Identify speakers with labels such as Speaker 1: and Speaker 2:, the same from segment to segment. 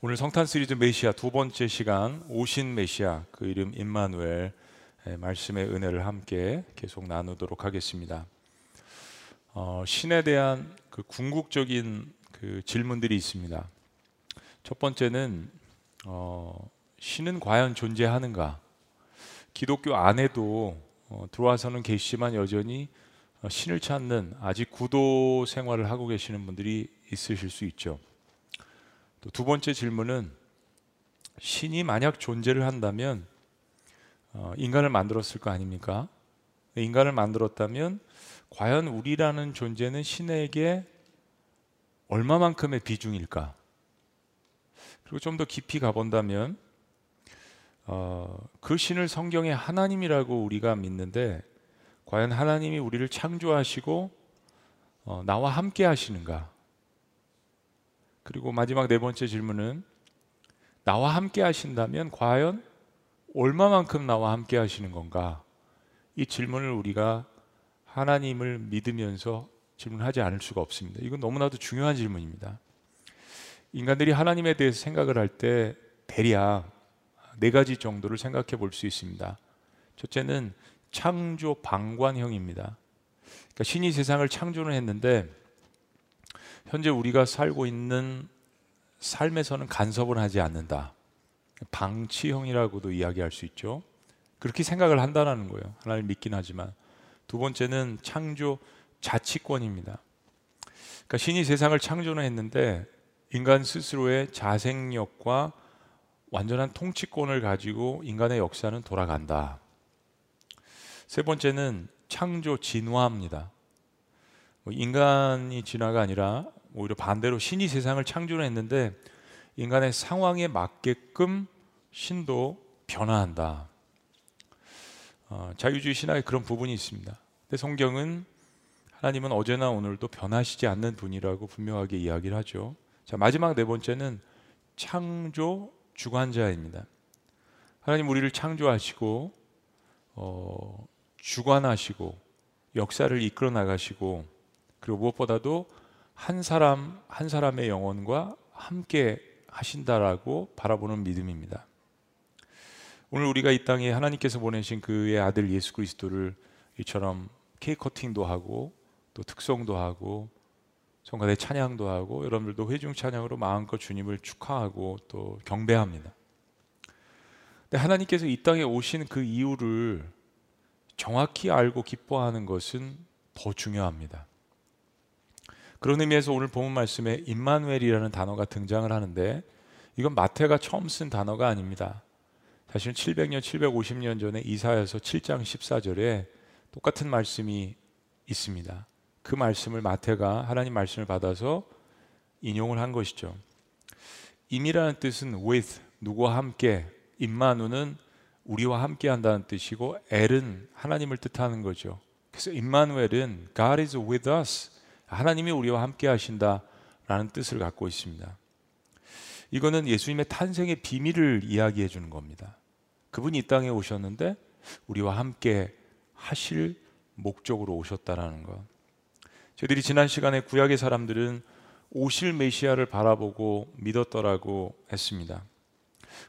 Speaker 1: 오늘 성탄 시리즈 메시아 두 번째 시간 오신 메시아 그 이름 임마누엘 예, 말씀의 은혜를 함께 계속 나누도록 하겠습니다. 어, 신에 대한 그 궁극적인 그 질문들이 있습니다. 첫 번째는 어, 신은 과연 존재하는가? 기독교 안에도 어, 들어와서는 계시지만 여전히 어, 신을 찾는 아직 구도 생활을 하고 계시는 분들이 있으실 수 있죠. 또 두 번째 질문은 신이 만약 존재를 한다면 어, 인간을 만들었을 거 아닙니까? 인간을 만들었다면 과연 우리라는 존재는 신에게 얼마만큼의 비중일까? 그리고 좀 더 깊이 가본다면 어, 그 신을 성경의 하나님이라고 우리가 믿는데 과연 하나님이 우리를 창조하시고 어, 나와 함께 하시는가? 그리고 마지막 네 번째 질문은 나와 함께 하신다면 과연 얼마만큼 나와 함께 하시는 건가? 이 질문을 우리가 하나님을 믿으면서 질문하지 않을 수가 없습니다. 이건 너무나도 중요한 질문입니다. 인간들이 하나님에 대해서 생각을 할 때 대략 네 가지 정도를 생각해 볼 수 있습니다. 첫째는 창조 방관형입니다. 그러니까 신이 세상을 창조는 했는데 현재 우리가 살고 있는 삶에서는 간섭을 하지 않는다. 방치형이라고도 이야기할 수 있죠. 그렇게 생각을 한다는 거예요. 하나님 믿긴 하지만 두 번째는 창조 자치권입니다. 그러니까 신이 세상을 창조는 했는데 인간 스스로의 자생력과 완전한 통치권을 가지고 인간의 역사는 돌아간다. 세 번째는 창조 진화입니다. 뭐 인간이 진화가 아니라 오히려 반대로 신이 세상을 창조했는데 인간의 상황에 맞게끔 신도 변화한다. 어, 자유주의 신학에 그런 부분이 있습니다. 근데 성경은 하나님은 어제나 오늘도 변하시지 않는 분이라고 분명하게 이야기를 하죠. 자, 마지막 네 번째는 창조 주관자입니다. 하나님 우리를 창조하시고 어, 주관하시고 역사를 이끌어 나가시고 그리고 무엇보다도 한 사람 한 사람의 영혼과 함께 하신다라고 바라보는 믿음입니다. 오늘 우리가 이 땅에 하나님께서 보내신 그의 아들 예수 그리스도를 이처럼 케이크 커팅도 하고 또 특성도 하고 성가대 찬양도 하고 여러분들도 회중 찬양으로 마음껏 주님을 축하하고 또 경배합니다. 근데 하나님께서 이 땅에 오신 그 이유를 정확히 알고 기뻐하는 것은 더 중요합니다. 그런 의미에서 오늘 본문 말씀에 임마누엘이라는 단어가 등장을 하는데 이건 마태가 처음 쓴 단어가 아닙니다. 사실은 700년, 750년 전에 이사야서 7장 14절에 똑같은 말씀이 있습니다. 그 말씀을 마태가 하나님 말씀을 받아서 인용을 한 것이죠. 임이라는 뜻은 with 누구와 함께 임마누는 우리와 함께 한다는 뜻이고 엘은 하나님을 뜻하는 거죠. 그래서 임마누엘은 God is with us 하나님이 우리와 함께 하신다라는 뜻을 갖고 있습니다. 이거는 예수님의 탄생의 비밀을 이야기해 주는 겁니다. 그분이 이 땅에 오셨는데 우리와 함께 하실 목적으로 오셨다라는 것. 저희들이 지난 시간에 구약의 사람들은 오실 메시아를 바라보고 믿었더라고 했습니다.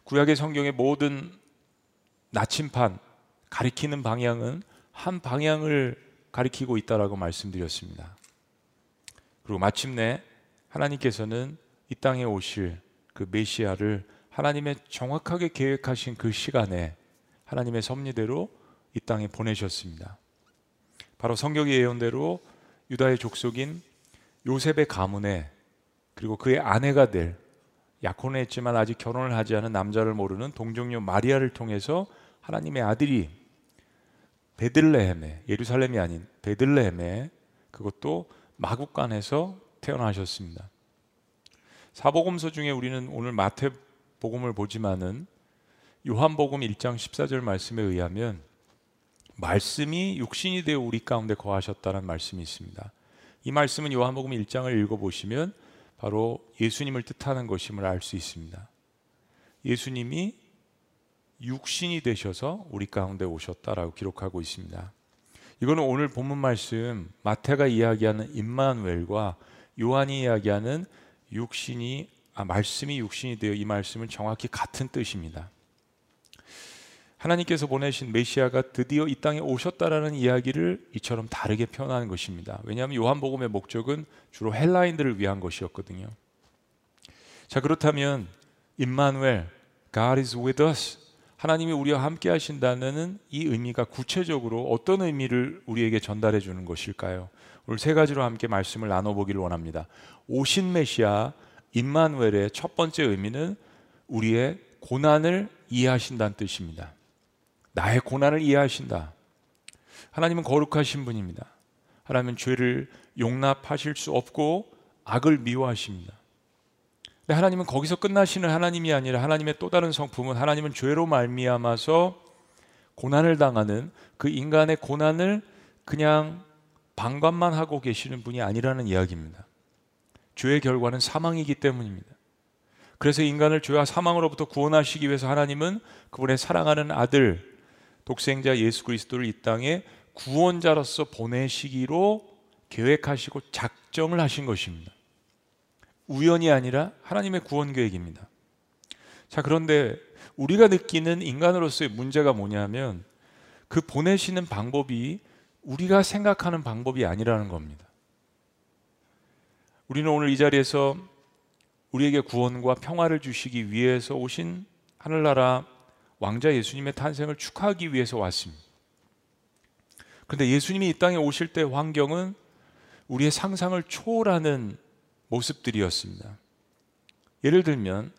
Speaker 1: 구약의 성경의 모든 나침판 가리키는 방향은 한 방향을 가리키고 있다라고 말씀드렸습니다. 그리고 마침내 하나님께서는 이 땅에 오실 그 메시아를 하나님의 정확하게 계획하신 그 시간에 하나님의 섭리대로 이 땅에 보내셨습니다. 바로 성경의 예언대로 유다의 족속인 요셉의 가문에 그리고 그의 아내가 될 약혼했지만 아직 결혼을 하지 않은 남자를 모르는 동정녀 마리아를 통해서 하나님의 아들이 베들레헴에 예루살렘이 아닌 베들레헴에 그것도 마국간에서 태어나셨습니다. 사복음서 중에 우리는 오늘 마태복음을 보지만은 요한복음 1장 14절 말씀에 의하면 말씀이 육신이 되어 우리 가운데 거하셨다는 말씀이 있습니다. 이 말씀은 요한복음 1장을 읽어 보시면 바로 예수님을 뜻하는 것임을 알 수 있습니다. 예수님이 육신이 되셔서 우리 가운데 오셨다라고 기록하고 있습니다. 이거는 오늘 본문 말씀 마태가 이야기하는 임마누엘과 요한이 이야기하는 육신이 아, 말씀이 육신이 되어 이 말씀은 정확히 같은 뜻입니다. 하나님께서 보내신 메시아가 드디어 이 땅에 오셨다라는 이야기를 이처럼 다르게 표현하는 것입니다. 왜냐하면 요한복음의 목적은 주로 헬라인들을 위한 것이었거든요. 자 그렇다면 임마누엘, God is with us. 하나님이 우리와 함께 하신다는 이 의미가 구체적으로 어떤 의미를 우리에게 전달해 주는 것일까요? 오늘 세 가지로 함께 말씀을 나눠 보기를 원합니다. 오신 메시아 임마누엘의 첫 번째 의미는 우리의 고난을 이해하신다는 뜻입니다. 나의 고난을 이해하신다. 하나님은 거룩하신 분입니다. 하나님은 죄를 용납하실 수 없고 악을 미워하십니다. 근데 하나님은 거기서 끝나시는 하나님이 아니라 하나님의 또 다른 성품은 하나님은 죄로 말미암아서 고난을 당하는 그 인간의 고난을 그냥 방관만 하고 계시는 분이 아니라는 이야기입니다. 죄의 결과는 사망이기 때문입니다. 그래서 인간을 죄와 사망으로부터 구원하시기 위해서 하나님은 그분의 사랑하는 아들 독생자 예수 그리스도를 이 땅에 구원자로서 보내시기로 계획하시고 작정을 하신 것입니다. 우연이 아니라 하나님의 구원 계획입니다. 자, 그런데 우리가 느끼는 인간으로서의 문제가 뭐냐면 그 보내시는 방법이 우리가 생각하는 방법이 아니라는 겁니다. 우리는 오늘 이 자리에서 우리에게 구원과 평화를 주시기 위해서 오신 하늘나라 왕자 예수님의 탄생을 축하하기 위해서 왔습니다. 그런데 예수님이 이 땅에 오실 때 환경은 우리의 상상을 초월하는 모습들이었습니다. 예를 들면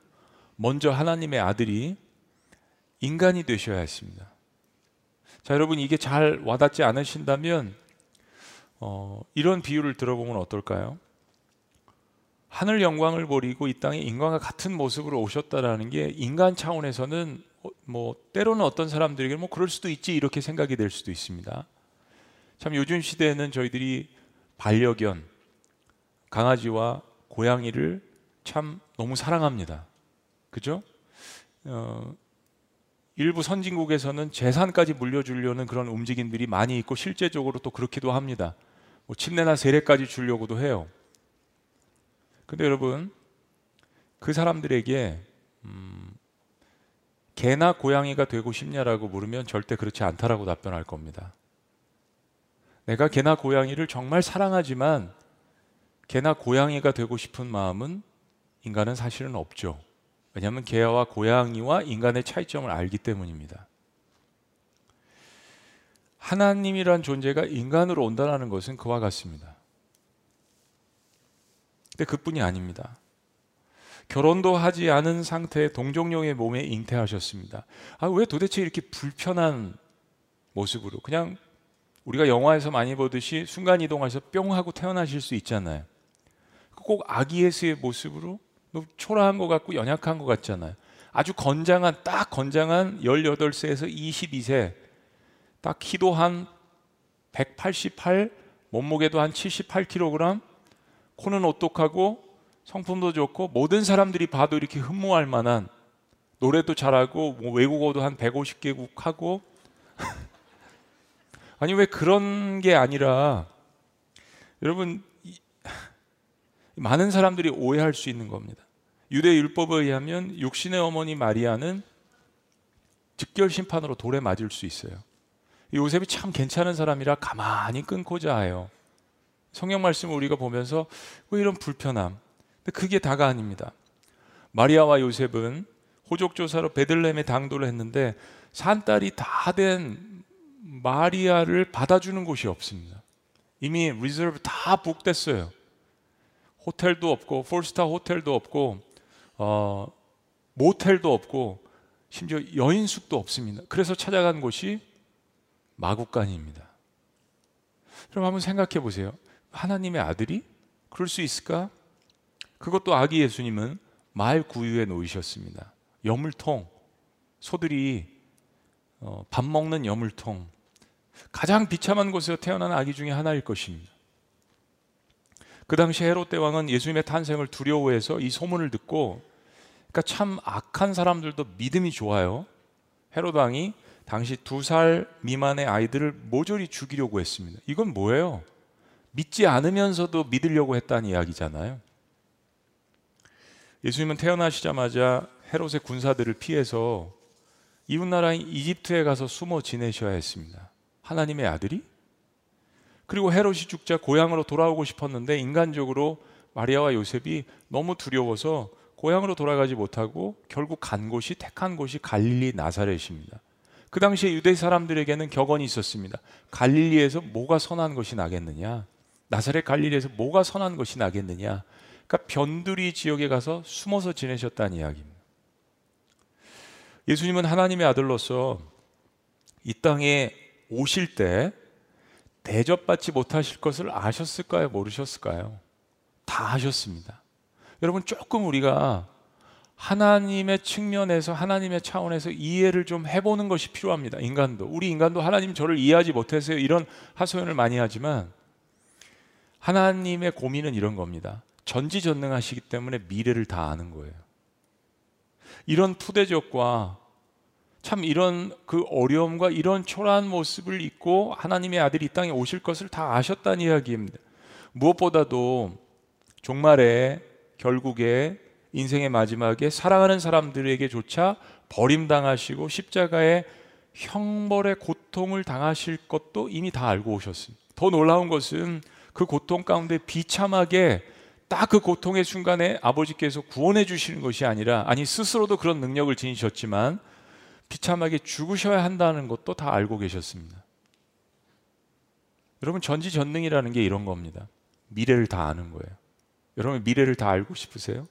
Speaker 1: 먼저 하나님의 아들이 인간이 되셔야 했습니다. 자, 여러분 이게 잘 와닿지 않으신다면 어, 이런 비유를 들어보면 어떨까요? 하늘 영광을 버리고 이 땅에 인간과 같은 모습으로 오셨다라는 게 인간 차원에서는 어, 뭐 때로는 어떤 사람들에게 뭐 그럴 수도 있지 이렇게 생각이 될 수도 있습니다. 참 요즘 시대에는 저희들이 반려견 강아지와 고양이를 참 너무 사랑합니다. 그죠? 어, 일부 선진국에서는 재산까지 물려주려는 그런 움직임들이 많이 있고 실제적으로 또 그렇기도 합니다. 뭐 침례나 세례까지 주려고도 해요. 근데 여러분 그 사람들에게 음, 개나 고양이가 되고 싶냐라고 물으면 절대 그렇지 않다라고 답변할 겁니다. 내가 개나 고양이를 정말 사랑하지만 개나 고양이가 되고 싶은 마음은 인간은 사실은 없죠. 왜냐하면 개와 고양이와 인간의 차이점을 알기 때문입니다. 하나님이란 존재가 인간으로 온다는 것은 그와 같습니다. 근데 그뿐이 아닙니다. 결혼도 하지 않은 상태의 동정녀의 몸에 잉태하셨습니다. 아, 왜 도대체 이렇게 불편한 모습으로 그냥 우리가 영화에서 많이 보듯이 순간 이동해서 뿅 하고 태어나실 수 있잖아요. 꼭 아기 예수의 모습으로 너무 초라한 것 같고 연약한 것 같잖아요. 아주 건장한 딱 건장한 18세에서 22세 딱 키도 한 188, 몸무게도 한 78kg, 코는 오똑하고 성품도 좋고 모든 사람들이 봐도 이렇게 흠모할 만한 노래도 잘하고 뭐 외국어도 한 150개국 하고 아니 왜 그런 게 아니라 여러분 많은 사람들이 오해할 수 있는 겁니다. 유대 율법에 의하면 육신의 어머니 마리아는 즉결 심판으로 돌에 맞을 수 있어요. 요셉이 참 괜찮은 사람이라 가만히 끊고자 해요. 성경 말씀을 우리가 보면서 왜 이런 불편함, 근데 그게 다가 아닙니다. 마리아와 요셉은 호적 조사로 베들레헴에 당도를 했는데 산달이 다 된 마리아를 받아주는 곳이 없습니다. 이미 reserve 다 book됐어요. 호텔도 없고 four star 호텔도 없고 어, 모텔도 없고 심지어 여인숙도 없습니다. 그래서 찾아간 곳이 마구간입니다. 그럼 한번 생각해 보세요. 하나님의 아들이 그럴 수 있을까? 그것도 아기 예수님은 말 구유에 놓이셨습니다. 여물통, 소들이 어, 밥 먹는 여물통, 가장 비참한 곳에서 태어난 아기 중에 하나일 것입니다. 그 당시 헤롯 대왕은 예수님의 탄생을 두려워해서 이 소문을 듣고, 그러니까 참 악한 사람들도 믿음이 좋아요. 헤롯 왕이 당시 두 살 미만의 아이들을 모조리 죽이려고 했습니다. 이건 뭐예요? 믿지 않으면서도 믿으려고 했다는 이야기잖아요. 예수님은 태어나시자마자 헤롯의 군사들을 피해서 이웃 나라인 이집트에 가서 숨어 지내셔야 했습니다. 하나님의 아들이? 그리고 헤롯이 죽자 고향으로 돌아오고 싶었는데 인간적으로 마리아와 요셉이 너무 두려워서 고향으로 돌아가지 못하고 결국 간 곳이 택한 곳이 갈릴리 나사렛입니다. 그 당시에 유대 사람들에게는 격언이 있었습니다. 갈릴리에서 뭐가 선한 것이 나겠느냐? 나사렛 갈릴리에서 뭐가 선한 것이 나겠느냐? 그러니까 변두리 지역에 가서 숨어서 지내셨다는 이야기입니다. 예수님은 하나님의 아들로서 이 땅에 오실 때 대접받지 못하실 것을 아셨을까요? 모르셨을까요? 다 아셨습니다. 여러분 조금 우리가 하나님의 측면에서 하나님의 차원에서 이해를 좀 해보는 것이 필요합니다. 인간도 우리 인간도 하나님 저를 이해하지 못해서요 이런 하소연을 많이 하지만 하나님의 고민은 이런 겁니다. 전지전능하시기 때문에 미래를 다 아는 거예요. 이런 푸대접과 참 이런 그 어려움과 이런 초라한 모습을 잊고 하나님의 아들이 이 땅에 오실 것을 다 아셨다는 이야기입니다. 무엇보다도 종말에 결국에 인생의 마지막에 사랑하는 사람들에게조차 버림당하시고 십자가의 형벌의 고통을 당하실 것도 이미 다 알고 오셨습니다. 더 놀라운 것은 그 고통 가운데 비참하게 딱 그 고통의 순간에 아버지께서 구원해 주시는 것이 아니라 아니 스스로도 그런 능력을 지니셨지만 비참하게 죽으셔야 한다는 것도 다 알고 계셨습니다. 여러분 전지전능이라는 게 이런 겁니다. 미래를 다 아는 거예요. 여러분 미래를 다 알고 싶으세요?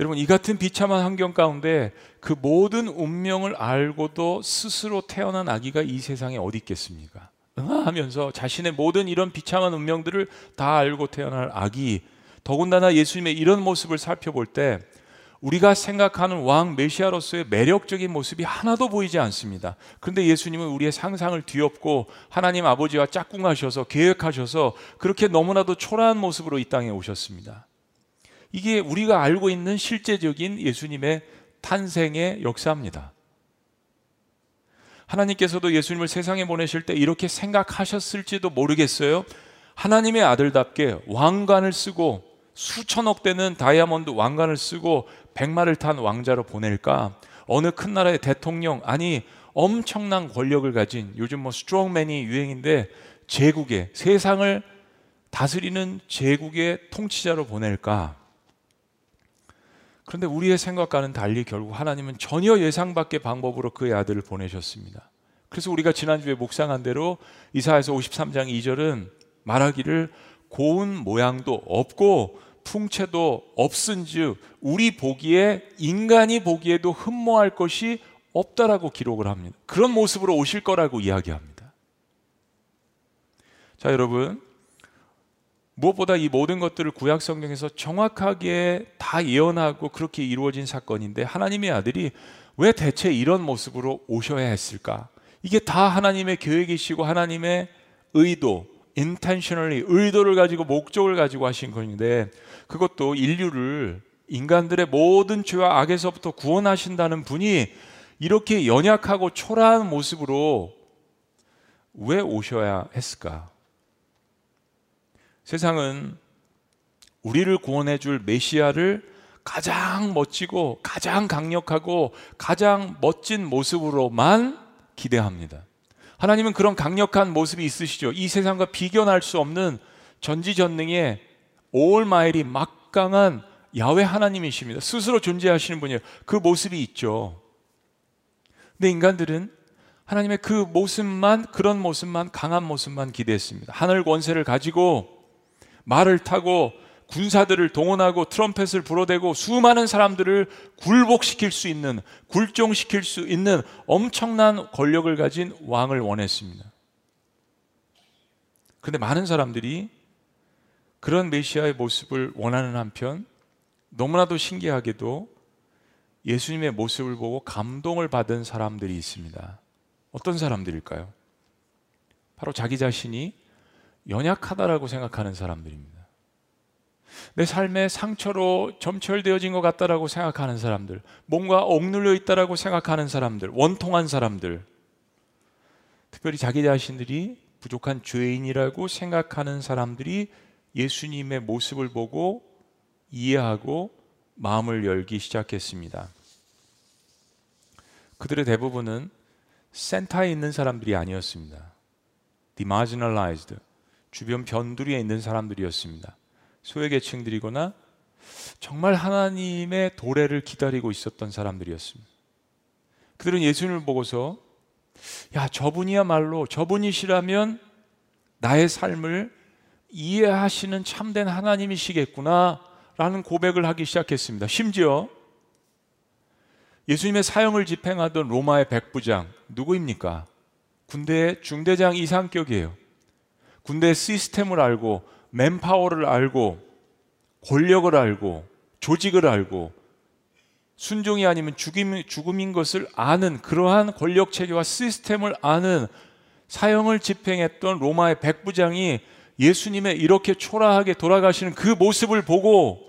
Speaker 1: 여러분 이 같은 비참한 환경 가운데 그 모든 운명을 알고도 스스로 태어난 아기가 이 세상에 어디 있겠습니까? 응하면서 자신의 모든 이런 비참한 운명들을 다 알고 태어날 아기 더군다나 예수님의 이런 모습을 살펴볼 때 우리가 생각하는 왕 메시아로서의 매력적인 모습이 하나도 보이지 않습니다. 그런데 예수님은 우리의 상상을 뒤엎고 하나님 아버지와 짝꿍하셔서 계획하셔서 그렇게 너무나도 초라한 모습으로 이 땅에 오셨습니다. 이게 우리가 알고 있는 실제적인 예수님의 탄생의 역사입니다. 하나님께서도 예수님을 세상에 보내실 때 이렇게 생각하셨을지도 모르겠어요. 하나님의 아들답게 왕관을 쓰고 수천억 되는 다이아몬드 왕관을 쓰고 백마를 탄 왕자로 보낼까? 어느 큰 나라의 대통령 아니 엄청난 권력을 가진 요즘 뭐 스트롱맨이 유행인데 제국의 세상을 다스리는 제국의 통치자로 보낼까? 그런데 우리의 생각과는 달리 결국 하나님은 전혀 예상 밖의 방법으로 그의 아들을 보내셨습니다. 그래서 우리가 지난주에 묵상한 대로 이사에서 53장 2절은 말하기를 고운 모양도 없고 풍채도 없은즉 우리 보기에 인간이 보기에도 흠모할 것이 없다라고 기록을 합니다. 그런 모습으로 오실 거라고 이야기합니다. 자, 여러분. 무엇보다 이 모든 것들을 구약 성경에서 정확하게 다 예언하고 그렇게 이루어진 사건인데 하나님의 아들이 왜 대체 이런 모습으로 오셔야 했을까? 이게 다 하나님의 계획이시고 하나님의 의도, intentionally 의도를 가지고 목적을 가지고 하신 것인데 그것도 인류를 인간들의 모든 죄와 악에서부터 구원하신다는 분이 이렇게 연약하고 초라한 모습으로 왜 오셔야 했을까? 세상은 우리를 구원해 줄 메시아를 가장 멋지고 가장 강력하고 가장 멋진 모습으로만 기대합니다. 하나님은 그런 강력한 모습이 있으시죠. 이 세상과 비견할 수 없는 전지전능의 올마일이 막강한 야외 하나님이십니다. 스스로 존재하시는 분이에요. 그 모습이 있죠. 근데 인간들은 하나님의 그 모습만 그런 모습만 강한 모습만 기대했습니다. 하늘 권세를 가지고 말을 타고 군사들을 동원하고 트럼펫을 불어대고 수많은 사람들을 굴복시킬 수 있는 굴종시킬 수 있는 엄청난 권력을 가진 왕을 원했습니다. 그런데 많은 사람들이 그런 메시아의 모습을 원하는 한편 너무나도 신기하게도 예수님의 모습을 보고 감동을 받은 사람들이 있습니다. 어떤 사람들일까요? 바로 자기 자신이 연약하다라고 생각하는 사람들입니다. 내 삶의 상처로 점철되어진 것 같다라고 생각하는 사람들, 뭔가 억눌려 있다라고 생각하는 사람들, 원통한 사람들, 특별히 자기 자신들이 부족한 죄인이라고 생각하는 사람들이 예수님의 모습을 보고 이해하고 마음을 열기 시작했습니다. 그들의 대부분은 센터에 있는 사람들이 아니었습니다. demarginalized, 주변 변두리에 있는 사람들이었습니다. 소외계층들이거나 정말 하나님의 도래를 기다리고 있었던 사람들이었습니다. 그들은 예수님을 보고서 야 저분이야말로 저분이시라면 나의 삶을 이해하시는 참된 하나님이시겠구나 라는 고백을 하기 시작했습니다. 심지어 예수님의 사형을 집행하던 로마의 백부장 누구입니까? 군대의 중대장 이상격이에요. 군대의 시스템을 알고 맨파워를 알고 권력을 알고 조직을 알고 순종이 아니면 죽임, 죽음인 것을 아는 그러한 권력 체계와 시스템을 아는 사형을 집행했던 로마의 백부장이 예수님의 이렇게 초라하게 돌아가시는 그 모습을 보고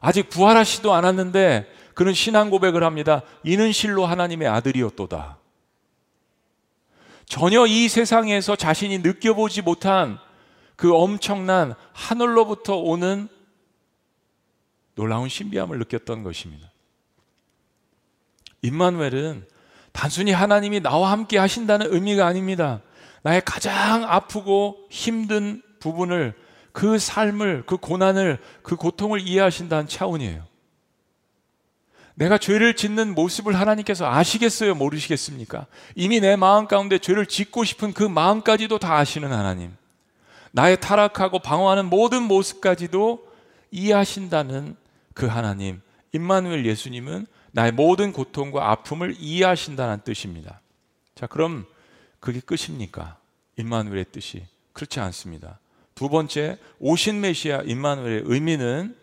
Speaker 1: 아직 부활하시도 않았는데 그는 신앙 고백을 합니다. 이는 실로 하나님의 아들이었도다. 전혀 이 세상에서 자신이 느껴보지 못한 그 엄청난 하늘로부터 오는 놀라운 신비함을 느꼈던 것입니다. 임마누엘은 단순히 하나님이 나와 함께 하신다는 의미가 아닙니다. 나의 가장 아프고 힘든 부분을 그 삶을 그 고난을 그 고통을 이해하신다는 차원이에요. 내가 죄를 짓는 모습을 하나님께서 아시겠어요? 모르시겠습니까? 이미 내 마음 가운데 죄를 짓고 싶은 그 마음까지도 다 아시는 하나님. 나의 타락하고 방황하는 모든 모습까지도 이해하신다는 그 하나님. 임마누엘 예수님은 나의 모든 고통과 아픔을 이해하신다는 뜻입니다. 자, 그럼 그게 끝입니까? 임마누엘의 뜻이. 그렇지 않습니다. 두 번째, 오신 메시아 임마누엘의 의미는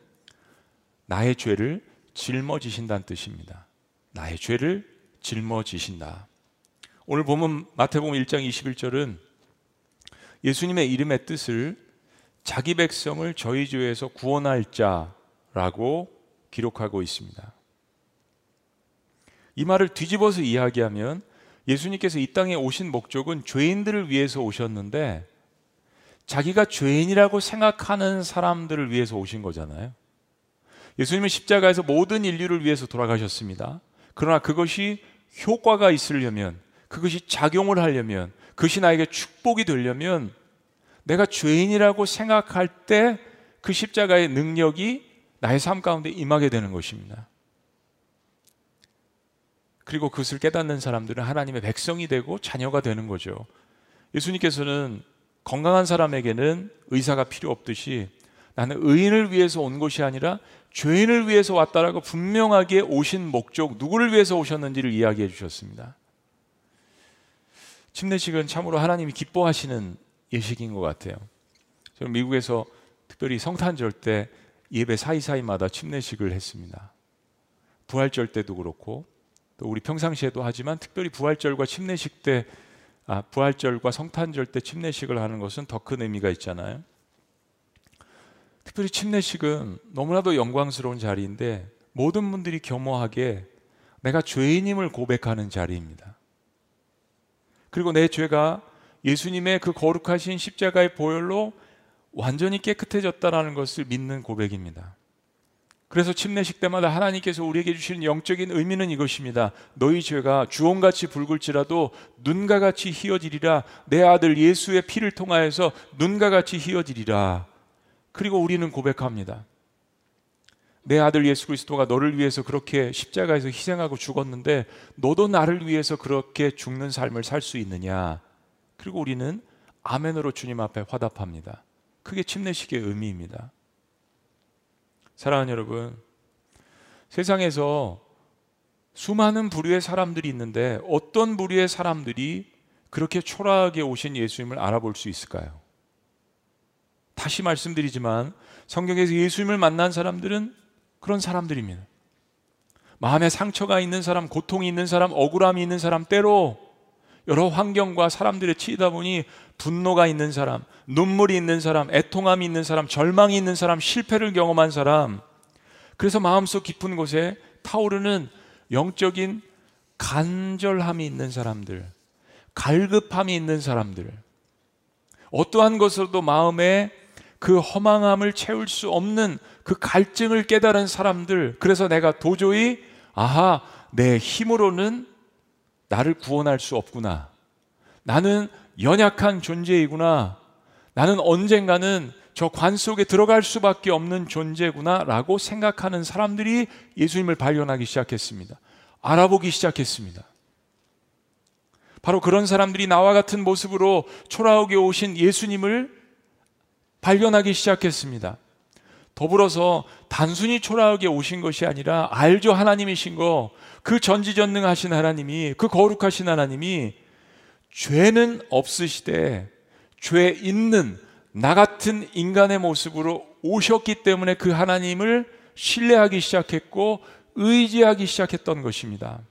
Speaker 1: 나의 죄를 짊어지신다는 뜻입니다. 나의 죄를 짊어지신다. 오늘 보면 마태복음 1장 21절은 예수님의 이름의 뜻을 자기 백성을 저희 죄에서 구원할 자라고 기록하고 있습니다. 이 말을 뒤집어서 이야기하면 예수님께서 이 땅에 오신 목적은 죄인들을 위해서 오셨는데 자기가 죄인이라고 생각하는 사람들을 위해서 오신 거잖아요. 예수님은 십자가에서 모든 인류를 위해서 돌아가셨습니다. 그러나 그것이 효과가 있으려면, 그것이 작용을 하려면, 그것이 나에게 축복이 되려면 내가 죄인이라고 생각할 때 그 십자가의 능력이 나의 삶 가운데 임하게 되는 것입니다. 그리고 그것을 깨닫는 사람들은 하나님의 백성이 되고 자녀가 되는 거죠. 예수님께서는 건강한 사람에게는 의사가 필요 없듯이 나는 의인을 위해서 온 것이 아니라 죄인을 위해서 왔다라고 분명하게 오신 목적, 누구를 위해서 오셨는지를 이야기해 주셨습니다. 침례식은 참으로 하나님이 기뻐하시는 예식인 것 같아요. 저는 미국에서 특별히 성탄절 때 예배 사이사이마다 침례식을 했습니다. 부활절 때도 그렇고 또 우리 평상시에도 하지만 특별히 부활절과 침례식 때 아, 부활절과 성탄절 때 침례식을 하는 것은 더 큰 의미가 있잖아요. 특별히 침례식은 너무나도 영광스러운 자리인데 모든 분들이 겸허하게 내가 죄인임을 고백하는 자리입니다. 그리고 내 죄가 예수님의 그 거룩하신 십자가의 보혈로 완전히 깨끗해졌다라는 것을 믿는 고백입니다. 그래서 침례식 때마다 하나님께서 우리에게 주시는 영적인 의미는 이것입니다. 너희 죄가 주홍같이 붉을지라도 눈과 같이 희어지리라. 내 아들 예수의 피를 통하여서 눈과 같이 희어지리라. 그리고 우리는 고백합니다. 내 아들 예수 그리스도가 너를 위해서 그렇게 십자가에서 희생하고 죽었는데 너도 나를 위해서 그렇게 죽는 삶을 살 수 있느냐? 그리고 우리는 아멘으로 주님 앞에 화답합니다. 그게 침례식의 의미입니다. 사랑하는 여러분, 세상에서 수많은 부류의 사람들이 있는데 어떤 부류의 사람들이 그렇게 초라하게 오신 예수님을 알아볼 수 있을까요? 다시 말씀드리지만 성경에서 예수님을 만난 사람들은 그런 사람들입니다. 마음에 상처가 있는 사람, 고통이 있는 사람, 억울함이 있는 사람, 때로 여러 환경과 사람들의 치이다 보니 분노가 있는 사람, 눈물이 있는 사람, 애통함이 있는 사람, 절망이 있는 사람, 실패를 경험한 사람, 그래서 마음속 깊은 곳에 타오르는 영적인 간절함이 있는 사람들, 갈급함이 있는 사람들, 어떠한 것으로도 마음에 그 허망함을 채울 수 없는 그 갈증을 깨달은 사람들, 그래서 내가 도저히, 아하, 내 힘으로는 나를 구원할 수 없구나. 나는 연약한 존재이구나. 나는 언젠가는 저 관 속에 들어갈 수밖에 없는 존재구나. 라고 생각하는 사람들이 예수님을 발견하기 시작했습니다. 알아보기 시작했습니다. 바로 그런 사람들이 나와 같은 모습으로 초라하게 오신 예수님을 발견하기 시작했습니다. 더불어서 단순히 초라하게 오신 것이 아니라 알죠 하나님이신 거, 그 전지전능하신 하나님이, 그 거룩하신 하나님이 죄는 없으시되 죄 있는 나 같은 인간의 모습으로 오셨기 때문에 그 하나님을 신뢰하기 시작했고 의지하기 시작했던 것입니다.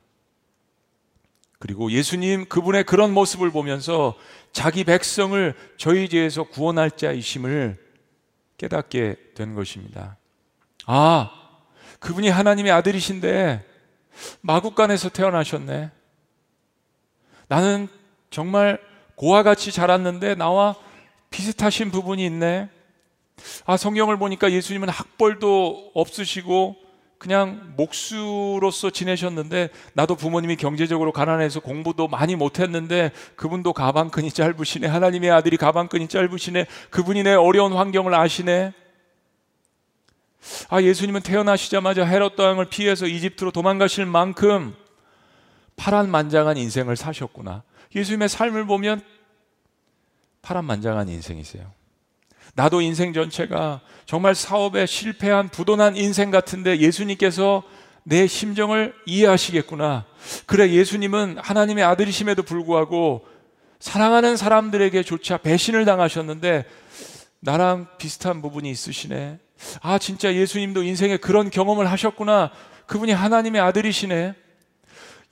Speaker 1: 그리고 예수님 그분의 그런 모습을 보면서 자기 백성을 저희 죄에서 구원할 자이심을 깨닫게 된 것입니다. 아, 그분이 하나님의 아들이신데 마국간에서 태어나셨네. 나는 정말 고와 같이 자랐는데 나와 비슷하신 부분이 있네. 아, 성경을 보니까 예수님은 학벌도 없으시고 그냥 목수로서 지내셨는데 나도 부모님이 경제적으로 가난해서 공부도 많이 못했는데 그분도 가방끈이 짧으시네 하나님의 아들이 가방끈이 짧으시네 그분이 내 어려운 환경을 아시네. 아 예수님은 태어나시자마자 헤롯 왕을 피해서 이집트로 도망가실 만큼 파란만장한 인생을 사셨구나. 예수님의 삶을 보면 파란만장한 인생이세요 나도 인생 전체가 정말 사업에 실패한 부도난 인생 같은데 예수님께서 내 심정을 이해하시겠구나. 그래, 예수님은 하나님의 아들이심에도 불구하고 사랑하는 사람들에게조차 배신을 당하셨는데 나랑 비슷한 부분이 있으시네. 아, 진짜 예수님도 인생에 그런 경험을 하셨구나. 그분이 하나님의 아들이시네.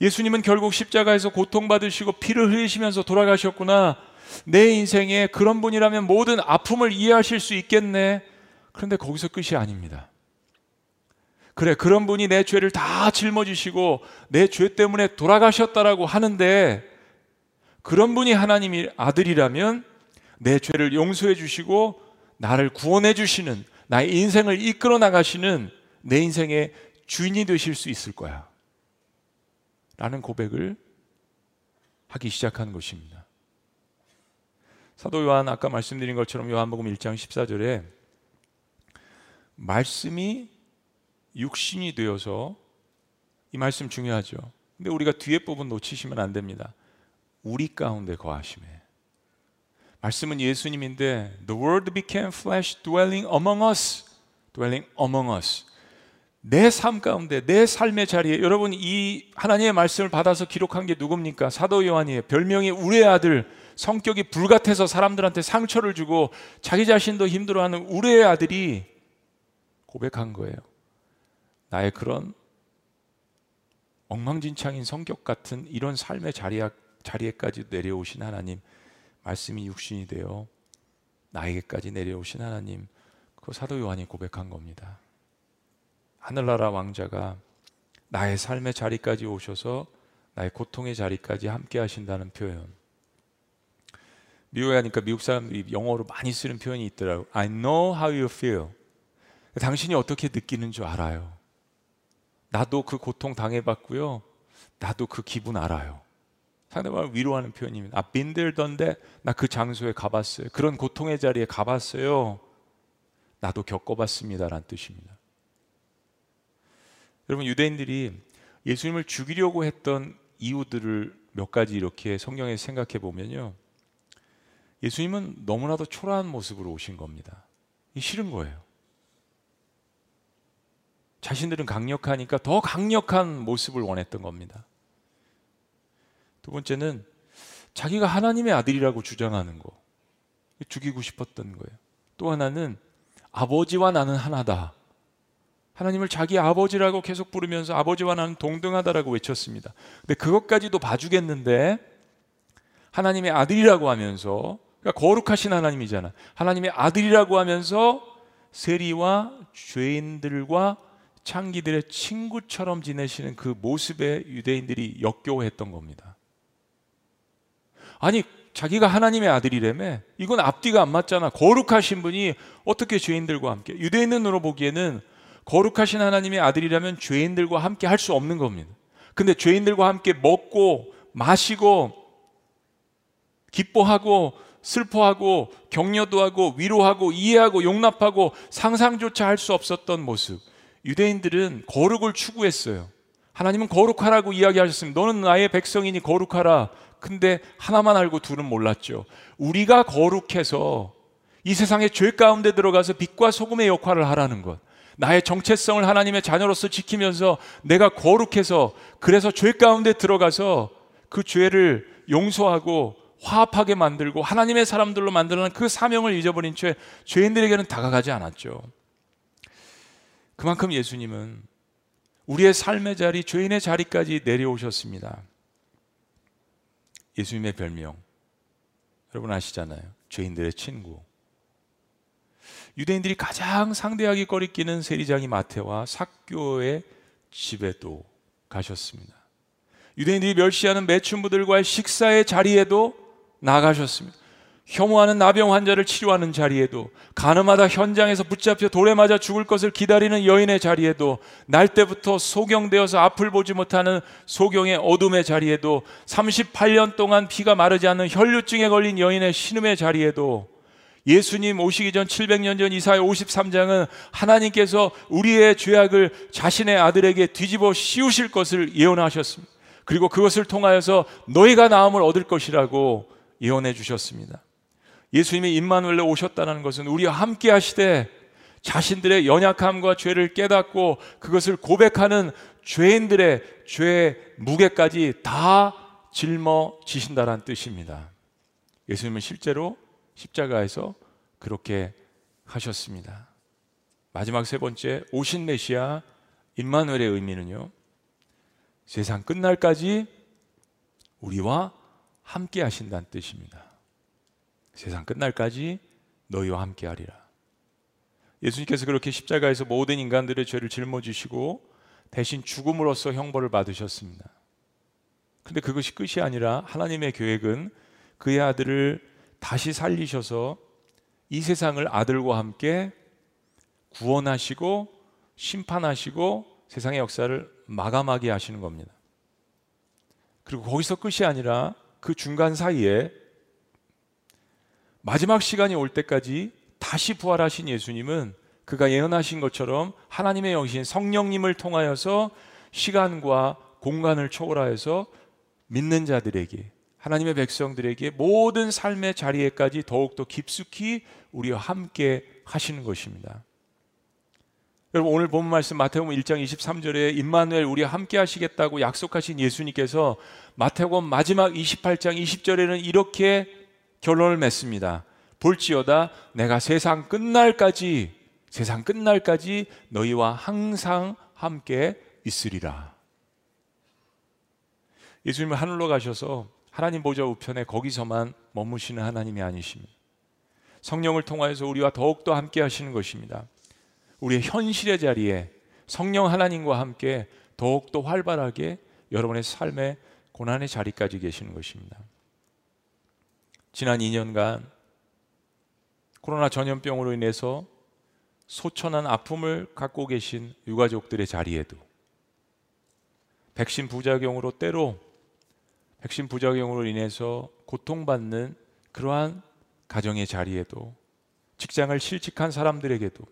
Speaker 1: 예수님은 결국 십자가에서 고통받으시고 피를 흘리시면서 돌아가셨구나. 내 인생에 그런 분이라면 모든 아픔을 이해하실 수 있겠네. 그런데 거기서 끝이 아닙니다. 그래, 그런 분이 내 죄를 다 짊어지시고 내 죄 때문에 돌아가셨다라고 하는데 그런 분이 하나님이 아들이라면 내 죄를 용서해 주시고 나를 구원해 주시는 나의 인생을 이끌어 나가시는 내 인생의 주인이 되실 수 있을 거야. 라는 고백을 하기 시작한 것입니다. 사도 요한 아까 말씀드린 것처럼 요한복음 1장 14절에 말씀이 육신이 되어서 이 말씀 중요하죠. 근데 우리가 뒤에 부분 놓치시면 안 됩니다. 우리 가운데 거하심에. 말씀은 예수님인데 the word became flesh dwelling among us. dwelling among us. 내 삶 가운데 내 삶의 자리에 여러분 이 하나님의 말씀을 받아서 기록한 게 누굽니까? 사도 요한이에요. 별명이 우리의 아들 성격이 불같아서 사람들한테 상처를 주고 자기 자신도 힘들어하는 우리의 아들이 고백한 거예요. 나의 그런 엉망진창인 성격 같은 이런 삶의 자리에, 자리에까지 내려오신 하나님, 말씀이 육신이 되어 나에게까지 내려오신 하나님, 그 사도 요한이 고백한 겁니다. 하늘나라 왕자가 나의 삶의 자리까지 오셔서 나의 고통의 자리까지 함께 하신다는 표현. 미국에 가니까 미국 사람들이 영어로 많이 쓰는 표현이 있더라고. I know how you feel. 당신이 어떻게 느끼는 줄 알아요. 나도 그 고통 당해봤고요. 나도 그 기분 알아요. 상대방을 위로하는 표현입니다. Done that. 나그 장소에 가봤어요. 그런 고통의 자리에 가봤어요. 나도 겪어봤습니다라는 뜻입니다. 여러분 유대인들이 예수님을 죽이려고 했던 이유들을 몇 가지 이렇게 성경에 생각해 보면요. 예수님은 너무나도 초라한 모습으로 오신 겁니다. 싫은 거예요. 자신들은 강력하니까 더 강력한 모습을 원했던 겁니다. 두 번째는 자기가 하나님의 아들이라고 주장하는 거. 죽이고 싶었던 거예요. 또 하나는 아버지와 나는 하나다. 하나님을 자기 아버지라고 계속 부르면서 아버지와 나는 동등하다라고 외쳤습니다. 근데 그것까지도 봐주겠는데 하나님의 아들이라고 하면서 그러니까 거룩하신 하나님이잖아. 하나님의 아들이라고 하면서 세리와 죄인들과 창기들의 친구처럼 지내시는 그 모습에 유대인들이 역겨워했던 겁니다. 아니 자기가 하나님의 아들이라며 이건 앞뒤가 안 맞잖아. 거룩하신 분이 어떻게 죄인들과 함께 유대인으로 보기에는 거룩하신 하나님의 아들이라면 죄인들과 함께 할 수 없는 겁니다. 근데 죄인들과 함께 먹고 마시고 기뻐하고 슬퍼하고 격려도 하고 위로하고 이해하고 용납하고 상상조차 할 수 없었던 모습. 유대인들은 거룩을 추구했어요. 하나님은 거룩하라고 이야기하셨습니다. 너는 나의 백성이니 거룩하라. 근데 하나만 알고 둘은 몰랐죠. 우리가 거룩해서 이 세상의 죄 가운데 들어가서 빛과 소금의 역할을 하라는 것. 나의 정체성을 하나님의 자녀로서 지키면서 내가 거룩해서 그래서 죄 가운데 들어가서 그 죄를 용서하고 화합하게 만들고 하나님의 사람들로 만드는 그 사명을 잊어버린 채 죄인들에게는 다가가지 않았죠. 그만큼 예수님은 우리의 삶의 자리, 죄인의 자리까지 내려오셨습니다. 예수님의 별명. 여러분 아시잖아요. 죄인들의 친구. 유대인들이 가장 상대하기 꺼리끼는 세리장이 마태와 삭교의 집에도 가셨습니다. 유대인들이 멸시하는 매춘부들과의 식사의 자리에도 나가셨습니다. 혐오하는 나병 환자를 치료하는 자리에도 가늠하다 현장에서 붙잡혀 돌에 맞아 죽을 것을 기다리는 여인의 자리에도 날 때부터 소경되어서 앞을 보지 못하는 소경의 어둠의 자리에도 38년 동안 피가 마르지 않는 혈류증에 걸린 여인의 신음의 자리에도 예수님 오시기 전 700년 전 이사야 53장은 하나님께서 우리의 죄악을 자신의 아들에게 뒤집어 씌우실 것을 예언하셨습니다. 그리고 그것을 통하여서 너희가 나음을 얻을 것이라고 예언해 주셨습니다. 예수님이 임마누엘로 오셨다는 것은 우리와 함께 하시되 자신들의 연약함과 죄를 깨닫고 그것을 고백하는 죄인들의 죄의 무게까지 다 짊어지신다는 뜻입니다. 예수님은 실제로 십자가에서 그렇게 하셨습니다. 마지막 세 번째 오신 메시아 임마누엘의 의미는요. 세상 끝날까지 우리와 함께 하신다는 뜻입니다. 세상 끝날까지 너희와 함께 하리라. 예수님께서 그렇게 십자가에서 모든 인간들의 죄를 짊어지시고 대신 죽음으로써 형벌을 받으셨습니다. 근데 그것이 끝이 아니라 하나님의 계획은 그의 아들을 다시 살리셔서 이 세상을 아들과 함께 구원하시고 심판하시고 세상의 역사를 마감하게 하시는 겁니다. 그리고 거기서 끝이 아니라 그 중간 사이에 마지막 시간이 올 때까지 다시 부활하신 예수님은 그가 예언하신 것처럼 하나님의 영신 성령님을 통하여서 시간과 공간을 초월하여서 믿는 자들에게 하나님의 백성들에게 모든 삶의 자리에까지 더욱더 깊숙이 우리와 함께 하시는 것입니다. 여러분 오늘 본 말씀 마태복음 1장 23절에 임마누엘 우리와 함께 하시겠다고 약속하신 예수님께서 마태복음 마지막 28장 20절에는 이렇게 결론을 맺습니다. 볼지어다 내가 세상 끝날까지 세상 끝날까지 너희와 항상 함께 있으리라. 예수님은 하늘로 가셔서 하나님 보좌 우편에 거기서만 머무시는 하나님이 아니십니다. 성령을 통하여서 우리와 더욱더 함께 하시는 것입니다. 우리의 현실의 자리에 성령 하나님과 함께 더욱더 활발하게 여러분의 삶의 고난의 자리까지 계시는 것입니다. 지난 2년간 코로나 전염병으로 인해서 소천한 아픔을 갖고 계신 유가족들의 자리에도 백신 부작용으로 때로 백신 부작용으로 인해서 고통받는 그러한 가정의 자리에도 직장을 실직한 사람들에게도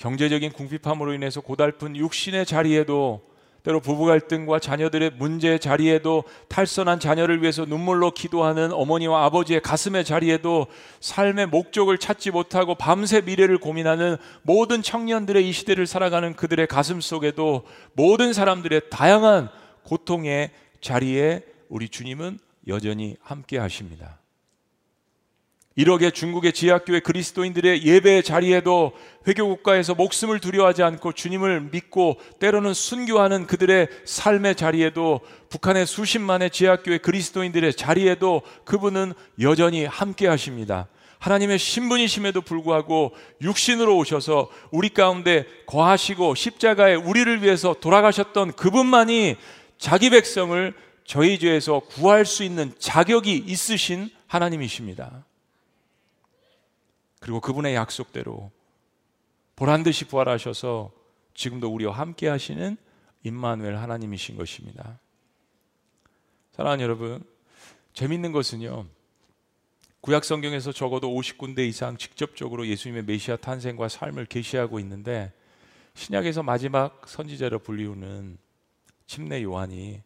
Speaker 1: 경제적인 궁핍함으로 인해서 고달픈 육신의 자리에도 때로 부부 갈등과 자녀들의 문제 자리에도 탈선한 자녀를 위해서 눈물로 기도하는 어머니와 아버지의 가슴의 자리에도 삶의 목적을 찾지 못하고 밤새 미래를 고민하는 모든 청년들의 이 시대를 살아가는 그들의 가슴 속에도 모든 사람들의 다양한 고통의 자리에 우리 주님은 여전히 함께 하십니다. 이렇게 중국의 지하교회 그리스도인들의 예배 자리에도 회교 국가에서 목숨을 두려워하지 않고 주님을 믿고 때로는 순교하는 그들의 삶의 자리에도 북한의 수십만의 지하교회 그리스도인들의 자리에도 그분은 여전히 함께 하십니다. 하나님의 신분이심에도 불구하고 육신으로 오셔서 우리 가운데 거하시고 십자가에 우리를 위해서 돌아가셨던 그분만이 자기 백성을 저희 죄에서 구할 수 있는 자격이 있으신 하나님이십니다. 그리고 그분의 약속대로 보란 듯이 부활하셔서 지금도 우리와 함께 하시는 임마누엘 하나님이신 것입니다. 사랑하는 여러분, 재밌는 것은요. 구약 성경에서 적어도 50군데 이상 직접적으로 예수님의 메시아 탄생과 삶을 계시하고 있는데 신약에서 마지막 선지자로 불리우는 침례 요한이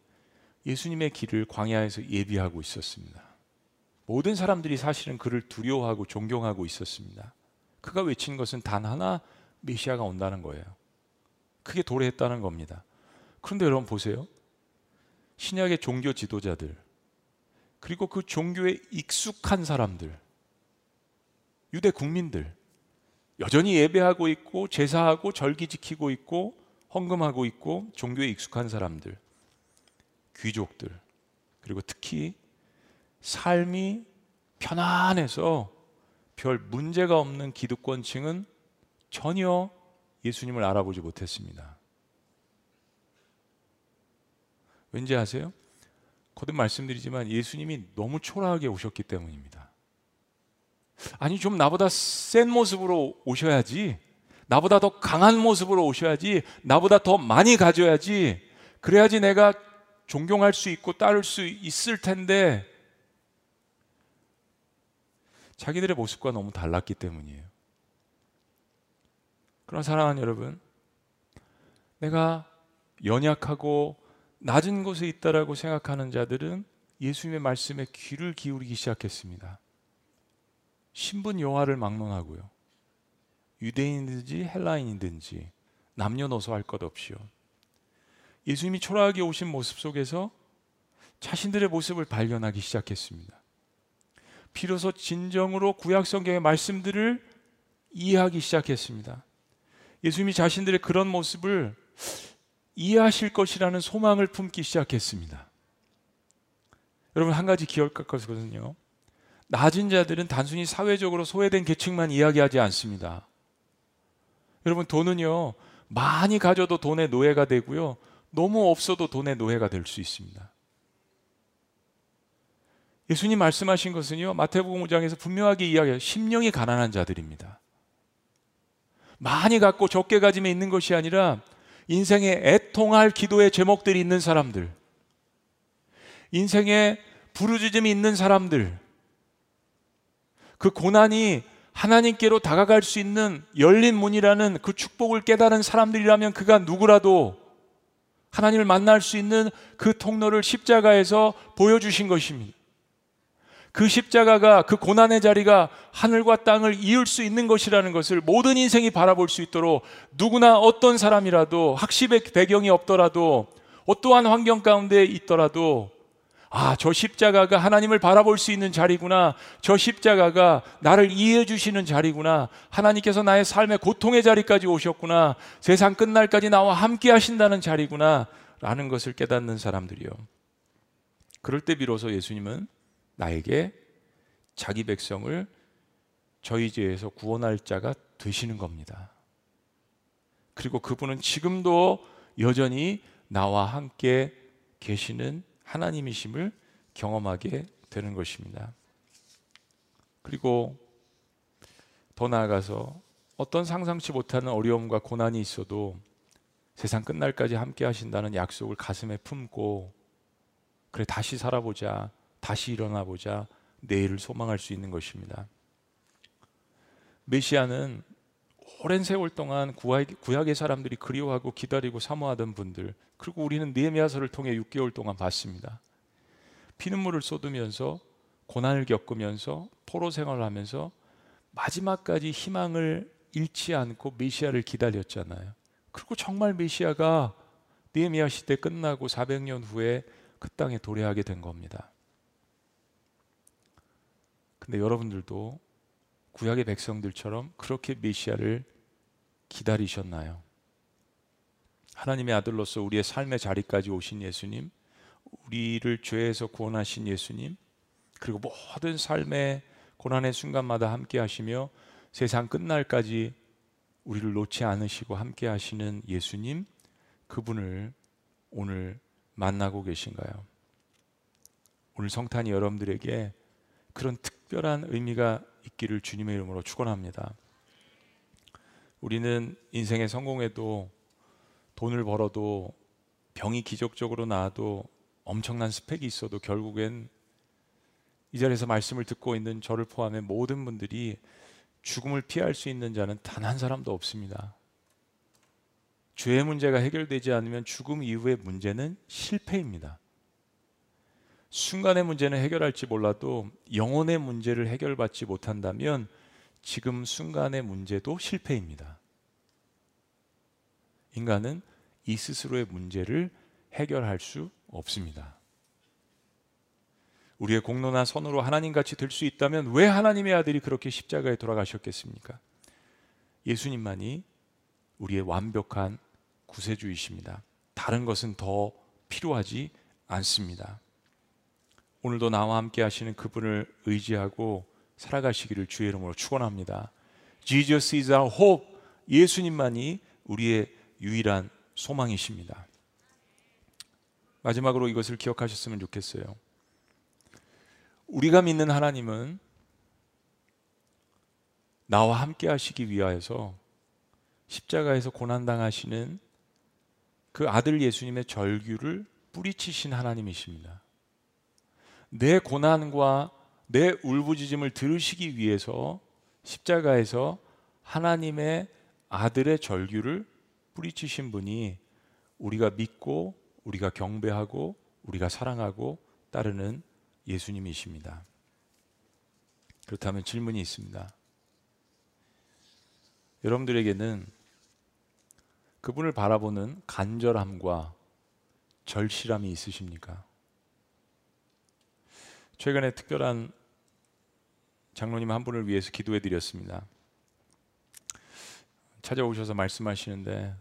Speaker 1: 예수님의 길을 광야에서 예비하고 있었습니다. 모든 사람들이 사실은 그를 두려워하고 존경하고 있었습니다. 그가 외친 것은 단 하나 메시아가 온다는 거예요. 크게 도래했다는 겁니다. 그런데 여러분 보세요. 신약의 종교 지도자들 그리고 그 종교에 익숙한 사람들 유대 국민들 여전히 예배하고 있고 제사하고 절기 지키고 있고 헌금하고 있고 종교에 익숙한 사람들 귀족들 그리고 특히 삶이 편안해서 별 문제가 없는 기득권층은 전혀 예수님을 알아보지 못했습니다. 왠지 아세요? 거듭 말씀드리지만 예수님이 너무 초라하게 오셨기 때문입니다. 아니, 좀 나보다 센 모습으로 오셔야지. 나보다 더 강한 모습으로 오셔야지. 나보다 더 많이 가져야지. 그래야지 내가 존경할 수 있고 따를 수 있을 텐데 자기들의 모습과 너무 달랐기 때문이에요. 그런 사랑하는 여러분, 내가 연약하고 낮은 곳에 있다라고 생각하는 자들은 예수님의 말씀에 귀를 기울이기 시작했습니다. 신분 여화를 막론하고요. 유대인이든지 헬라인이든지 남녀노소 할 것 없이요. 예수님이 초라하게 오신 모습 속에서 자신들의 모습을 발견하기 시작했습니다. 비로소 진정으로 구약 성경의 말씀들을 이해하기 시작했습니다. 예수님이 자신들의 그런 모습을 이해하실 것이라는 소망을 품기 시작했습니다. 여러분 한 가지 기억할 것은요. 낮은 자들은 단순히 사회적으로 소외된 계층만 이야기하지 않습니다. 여러분 돈은요 많이 가져도 돈의 노예가 되고요 너무 없어도 돈의 노예가 될 수 있습니다. 예수님 말씀하신 것은요, 마태복음 5장에서 분명하게 이야기해요. 심령이 가난한 자들입니다. 많이 갖고 적게 가짐에 있는 것이 아니라 인생에 애통할 기도의 제목들이 있는 사람들, 인생에 부르짖음이 있는 사람들, 그 고난이 하나님께로 다가갈 수 있는 열린 문이라는 그 축복을 깨달은 사람들이라면 그가 누구라도 하나님을 만날 수 있는 그 통로를 십자가에서 보여주신 것입니다. 그 십자가가 그 고난의 자리가 하늘과 땅을 이을 수 있는 것이라는 것을 모든 인생이 바라볼 수 있도록 누구나 어떤 사람이라도 학습의 배경이 없더라도 어떠한 환경 가운데 있더라도 아, 저 십자가가 하나님을 바라볼 수 있는 자리구나. 저 십자가가 나를 이해해 주시는 자리구나. 하나님께서 나의 삶의 고통의 자리까지 오셨구나. 세상 끝날까지 나와 함께 하신다는 자리구나. 라는 것을 깨닫는 사람들이요. 그럴 때 비로소 예수님은 나에게 자기 백성을 저희 죄에서 구원할 자가 되시는 겁니다. 그리고 그분은 지금도 여전히 나와 함께 계시는 하나님이심을 경험하게 되는 것입니다. 그리고 더 나아가서 어떤 상상치 못하는 어려움과 고난이 있어도 세상 끝날까지 함께 하신다는 약속을 가슴에 품고 그래 다시 살아보자 다시 일어나 보자 내일을 소망할 수 있는 것입니다. 메시아는 오랜 세월 동안 구약, 의 사람들이 그리워하고 기다리고 사모하던 분들 그리고 우리는 느헤미야서를 통해 6개월 동안 봤습니다. 피눈물을 쏟으면서 고난을 겪으면서 포로 생활을 하면서 마지막까지 희망을 잃지 않고 메시아를 기다렸잖아요. 그리고 정말 메시아가 느헤미야 시대 끝나고 400년 후에 그 땅에 도래하게 된 겁니다. 근데 여러분들도 구약의 백성들처럼 그렇게 메시아를 기다리셨나요? 하나님의 아들로서 우리의 삶의 자리까지 오신 예수님, 우리를 죄에서 구원하신 예수님, 그리고 모든 삶의 고난의 순간마다 함께 하시며 세상 끝날까지 우리를 놓지 않으시고 함께 하시는 예수님, 그분을 오늘 만나고 계신가요? 오늘 성탄이 여러분들에게 그런 특별한 의미가 있기를 주님의 이름으로 축원합니다. 우리는 인생의 성공에도 돈을 벌어도 병이 기적적으로 나아도 엄청난 스펙이 있어도 결국엔 이 자리에서 말씀을 듣고 있는 저를 포함해 모든 분들이 죽음을 피할 수 있는 자는 단 한 사람도 없습니다. 죄의 문제가 해결되지 않으면 죽음 이후의 문제는 실패입니다. 순간의 문제는 해결할지 몰라도 영혼의 문제를 해결받지 못한다면 지금 순간의 문제도 실패입니다. 인간은 이 스스로의 문제를 해결할 수 없습니다. 우리의 공로나 선으로 하나님 같이 될 수 있다면 왜 하나님의 아들이 그렇게 십자가에 돌아가셨겠습니까? 예수님만이 우리의 완벽한 구세주이십니다. 다른 것은 더 필요하지 않습니다. 오늘도 나와 함께 하시는 그분을 의지하고 살아가시기를 주의 이름으로 축원합니다. Jesus is our hope. 예수님만이 우리의 유일한 소망이십니다. 마지막으로 이것을 기억하셨으면 좋겠어요. 우리가 믿는 하나님은 나와 함께 하시기 위하여서 십자가에서 고난 당하시는 그 아들 예수님의 절규를 뿌리치신 하나님이십니다. 내 고난과 내 울부짖음을 들으시기 위해서 십자가에서 하나님의 아들의 절규를 뿌리치신 분이 우리가 믿고 우리가 경배하고 우리가 사랑하고 따르는 예수님이십니다. 그렇다면 질문이 있습니다. 여러분들에게는 그분을 바라보는 간절함과 절실함이 있으십니까? 최근에 특별한 장로님 한 분을 위해서 기도해 드렸습니다. 찾아오셔서 말씀하시는데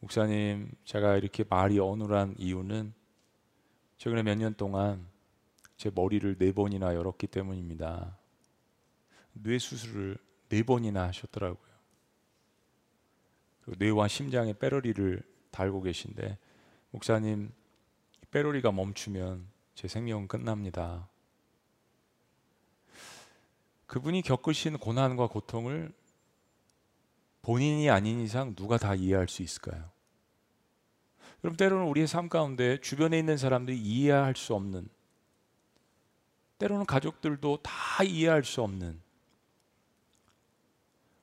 Speaker 1: 목사님 제가 이렇게 말이 어눌한 이유는 최근에 몇 년 동안 제 머리를 네 번이나 열었기 때문입니다. 뇌 수술을 네 번이나 하셨더라고요. 뇌와 심장에 빼러리를 달고 계신데 목사님 빼러리가 멈추면 제 생명은 끝납니다. 그분이 겪으신 고난과 고통을 본인이 아닌 이상 누가 다 이해할 수 있을까요? 그럼 때로는 우리의 삶 가운데 주변에 있는 사람들이 이해할 수 없는 때로는 가족들도 다 이해할 수 없는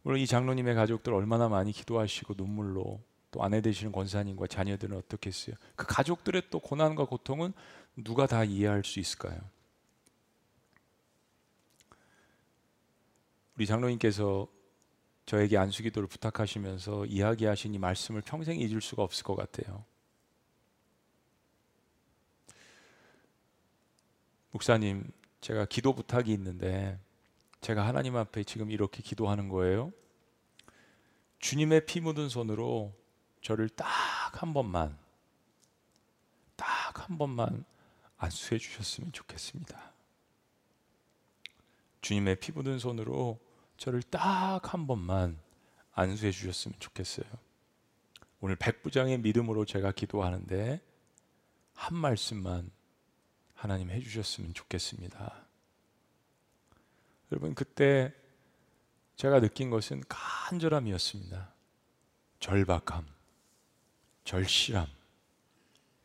Speaker 1: 물론 이 장로님의 가족들 얼마나 많이 기도하시고 눈물로 또 아내 되시는 권사님과 자녀들은 어떻겠어요? 그 가족들의 또 고난과 고통은 누가 다 이해할 수 있을까요? 우리 장로님께서 저에게 안수기도를 부탁하시면서 이야기하신 이 말씀을 평생 잊을 수가 없을 것 같아요. 목사님, 제가 기도 부탁이 있는데 제가 하나님 앞에 지금 이렇게 기도하는 거예요. 주님의 피 묻은 손으로 저를 딱 한 번만, 딱 한 번만 안수해 주셨으면 좋겠습니다. 주님의 피 묻은 손으로 저를 딱 한 번만 안수해 주셨으면 좋겠어요. 오늘 백부장의 믿음으로 제가 기도하는데 한 말씀만 하나님 해 주셨으면 좋겠습니다. 여러분 그때 제가 느낀 것은 간절함이었습니다. 절박함, 절실함.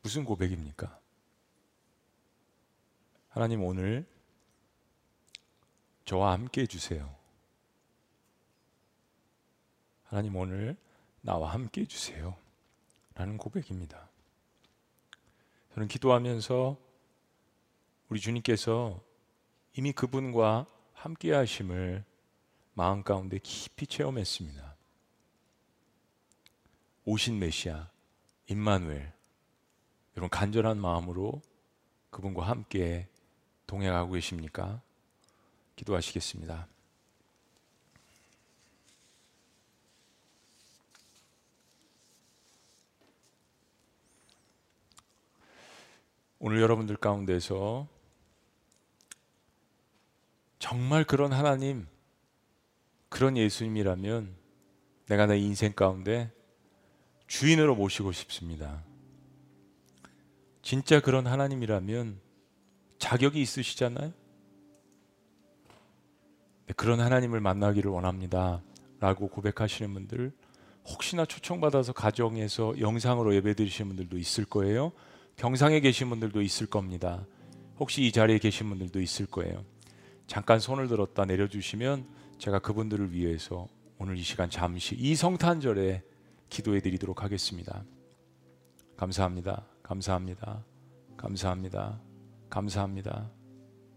Speaker 1: 무슨 고백입니까? 하나님 오늘 저와 함께 해주세요. 하나님 오늘 나와 함께 해주세요. 라는 고백입니다. 저는 기도하면서 우리 주님께서 이미 그분과 함께 하심을 마음 가운데 깊이 체험했습니다. 오신 메시아, 임마누엘. 여러분 간절한 마음으로 그분과 함께 동행하고 계십니까? 기도하시겠습니다. 오늘 여러분들 가운데서 정말 그런 하나님, 그런 예수님이라면 내가 내 인생 가운데 주인으로 모시고 싶습니다. 진짜 그런 하나님이라면 자격이 있으시잖아요? 네, 그런 하나님을 만나기를 원합니다. 라고 고백하시는 분들 혹시나 초청받아서 가정에서 영상으로 예배 드리시는 분들도 있을 거예요. 병상에 계신 분들도 있을 겁니다. 혹시 이 자리에 계신 분들도 있을 거예요. 잠깐 손을 들었다 내려주시면 제가 그분들을 위해서 오늘 이 시간 잠시 이 성탄절에 기도해 드리도록 하겠습니다. 감사합니다. 감사합니다. 감사합니다. 감사합니다.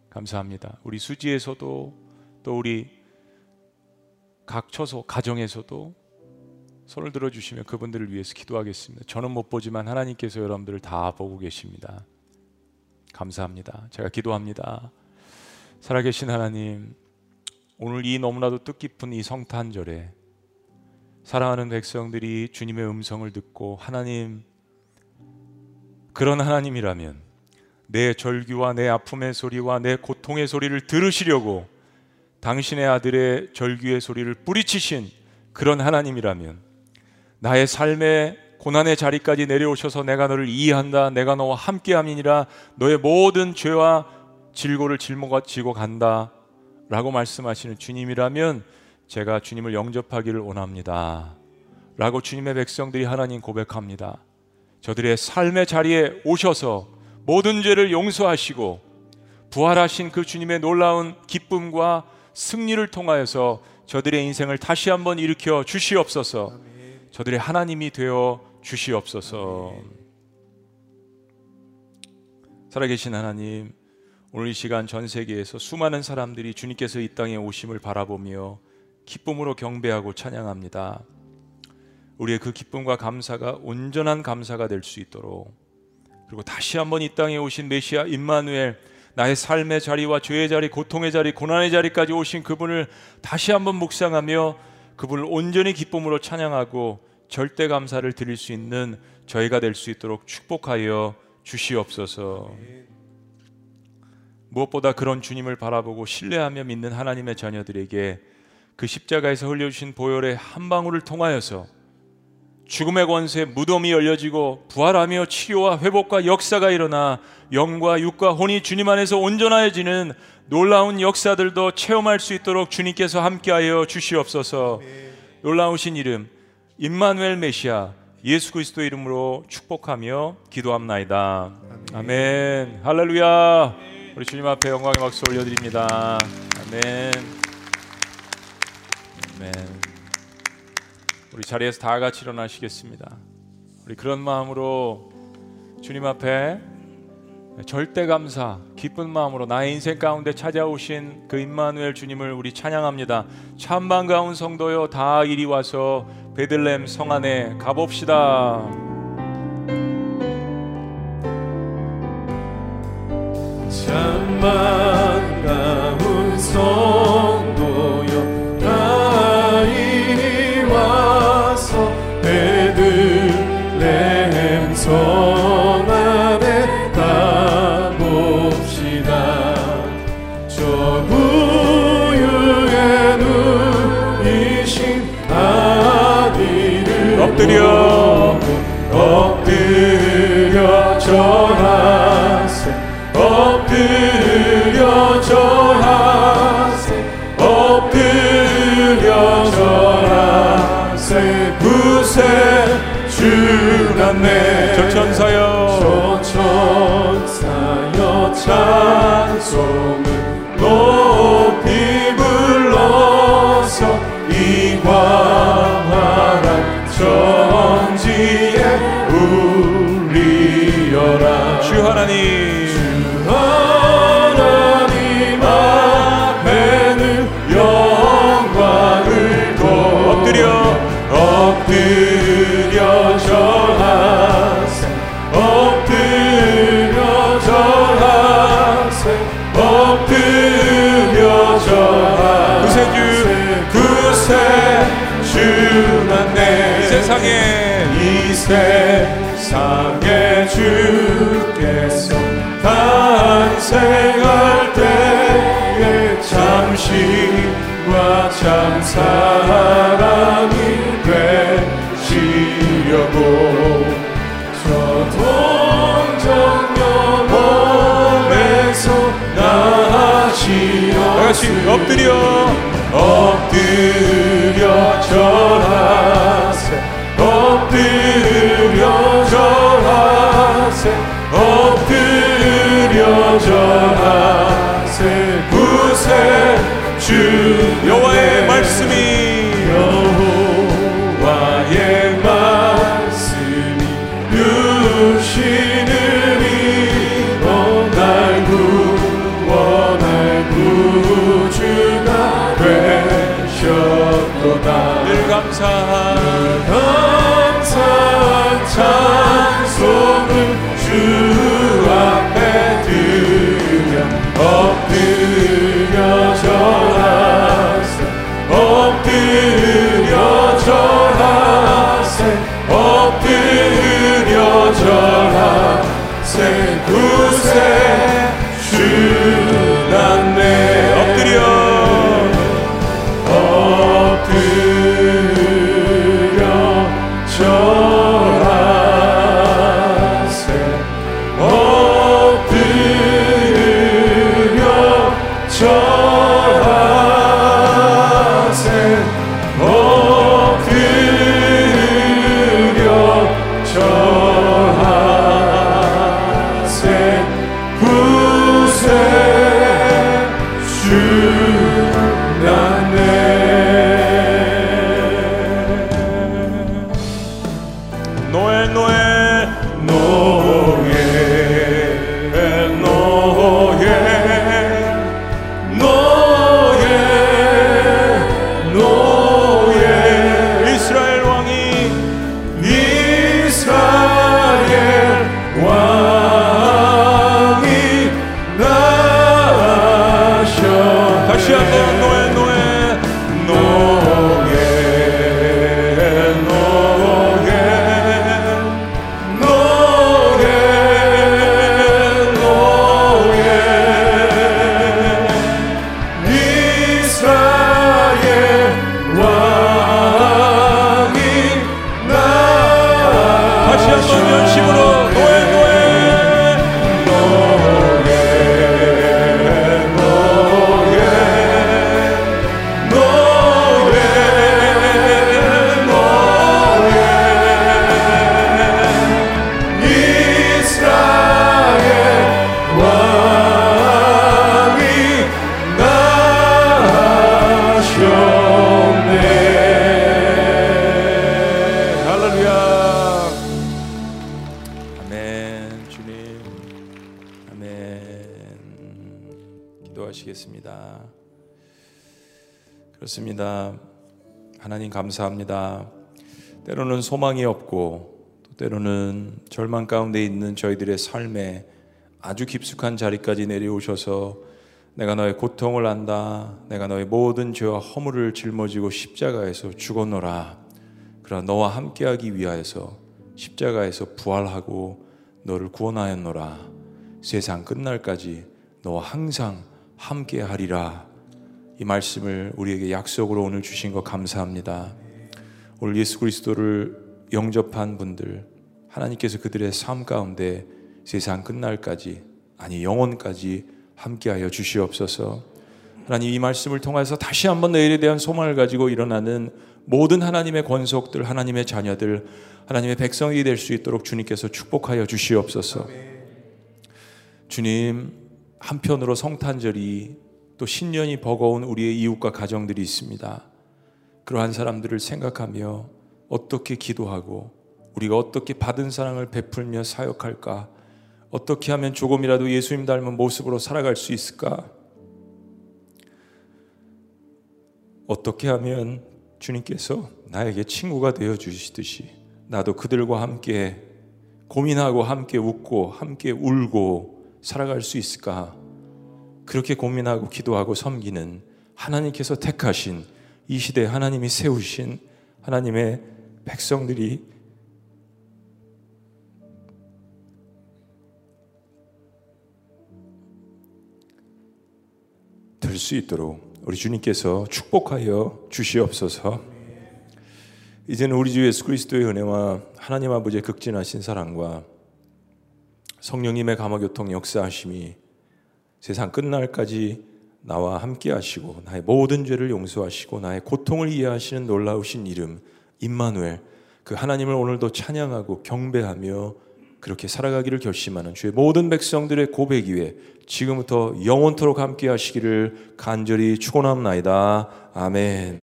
Speaker 1: 감사합니다. 우리 수지에서도 또 우리 각 처소 가정에서도 손을 들어 주시면 그분들을 위해서 기도하겠습니다. 저는 못 보지만 하나님께서 여러분들을 다 보고 계십니다. 감사합니다. 제가 기도합니다. 살아계신 하나님, 오늘 이 너무나도 뜻깊은 이 성탄절에 사랑하는 백성들이 주님의 음성을 듣고 하나님 그런 하나님이라면 내 절규와 내 아픔의 소리와 내 고통의 소리를 들으시려고 당신의 아들의 절규의 소리를 뿌리치신 그런 하나님이라면 나의 삶의 고난의 자리까지 내려오셔서 내가 너를 이해한다 내가 너와 함께함이니라 너의 모든 죄와 질고를 짊어지고 간다 라고 말씀하시는 주님이라면 제가 주님을 영접하기를 원합니다 라고 주님의 백성들이 하나님 고백합니다 저들의 삶의 자리에 오셔서 모든 죄를 용서하시고 부활하신 그 주님의 놀라운 기쁨과 승리를 통하여서 저들의 인생을 다시 한번 일으켜 주시옵소서. 저들의 하나님이 되어 주시옵소서. 살아계신 하나님, 오늘 이 시간 전 세계에서 수많은 사람들이 주님께서 이 땅에 오심을 바라보며 기쁨으로 경배하고 찬양합니다. 우리의 그 기쁨과 감사가 온전한 감사가 될 수 있도록 그리고 다시 한번 이 땅에 오신 메시아 임마누엘 나의 삶의 자리와 죄의 자리, 고통의 자리, 고난의 자리까지 오신 그분을 다시 한번 묵상하며 그분을 온전히 기쁨으로 찬양하고 절대 감사를 드릴 수 있는 저희가 될 수 있도록 축복하여 주시옵소서. 무엇보다 그런 주님을 바라보고 신뢰하며 믿는 하나님의 자녀들에게 그 십자가에서 흘려주신 보혈의 한 방울을 통하여서 죽음의 권세 무덤이 열려지고 부활하며 치료와 회복과 역사가 일어나 영과 육과 혼이 주님 안에서 온전하여지는 놀라운 역사들도 체험할 수 있도록 주님께서 함께하여 주시옵소서. 놀라우신 이름 임마누엘 메시아 예수 그리스도 이름으로 축복하며 기도합나이다. 아멘. 할렐루야. 우리 주님 앞에 영광의 박수 올려드립니다. 아멘. 아멘. 우리 자리에서 다 같이 일어나시겠습니다. 우리 그런 마음으로 주님 앞에 절대 감사, 기쁜 마음으로 나의 인생 가운데 찾아오신 그 임마누엘 주님을 우리 찬양합니다. 참 반가운 성도여 다 이리 와서 베들렘 성 안에 가봅시다.
Speaker 2: 참 반가운 성
Speaker 1: 세상에
Speaker 2: 주께서 탄생할 때에 잠시와 참 사랑이 되시려고. 저 동정녀 몸에서 나시어
Speaker 1: 같이 엎드려.
Speaker 2: 엎드려 절
Speaker 1: 때로는 소망이 없고 또 때로는 절망 가운데 있는 저희들의 삶에 아주 깊숙한 자리까지 내려오셔서 내가 너의 고통을 안다 내가 너의 모든 죄와 허물을 짊어지고 십자가에서 죽었노라. 그러나 너와 함께하기 위하여서 십자가에서 부활하고 너를 구원하였노라. 세상 끝날까지 너와 항상 함께하리라. 이 말씀을 우리에게 약속으로 오늘 주신 것 감사합니다. 오늘 예수 그리스도를 영접한 분들 하나님께서 그들의 삶 가운데 세상 끝날까지 아니 영원까지 함께하여 주시옵소서. 하나님 이 말씀을 통해서 다시 한번 내일에 대한 소망을 가지고 일어나는 모든 하나님의 권속들, 하나님의 자녀들, 하나님의 백성이 될 수 있도록 주님께서 축복하여 주시옵소서. 주님, 한편으로 성탄절이 또 신년이 버거운 우리의 이웃과 가정들이 있습니다. 그러한 사람들을 생각하며 어떻게 기도하고 우리가 어떻게 받은 사랑을 베풀며 사역할까? 어떻게 하면 조금이라도 예수님 닮은 모습으로 살아갈 수 있을까? 어떻게 하면 주님께서 나에게 친구가 되어 주시듯이 나도 그들과 함께 고민하고 함께 웃고 함께 울고 살아갈 수 있을까? 그렇게 고민하고 기도하고 섬기는 하나님께서 택하신 이 시대 하나님이 세우신 하나님의 백성들이 될 수 있도록 우리 주님께서 축복하여 주시옵소서. 이제는 우리 주 예수 그리스도의 은혜와 하나님 아버지의 극진하신 사랑과 성령님의 감화 교통 역사하심이 세상 끝날까지 나와 함께 하시고 나의 모든 죄를 용서하시고 나의 고통을 이해하시는 놀라우신 이름 임마누엘 그 하나님을 오늘도 찬양하고 경배하며 그렇게 살아가기를 결심하는 주의 모든 백성들의 고백 위에 지금부터 영원토록 함께 하시기를 간절히 축원합나이다. 아멘.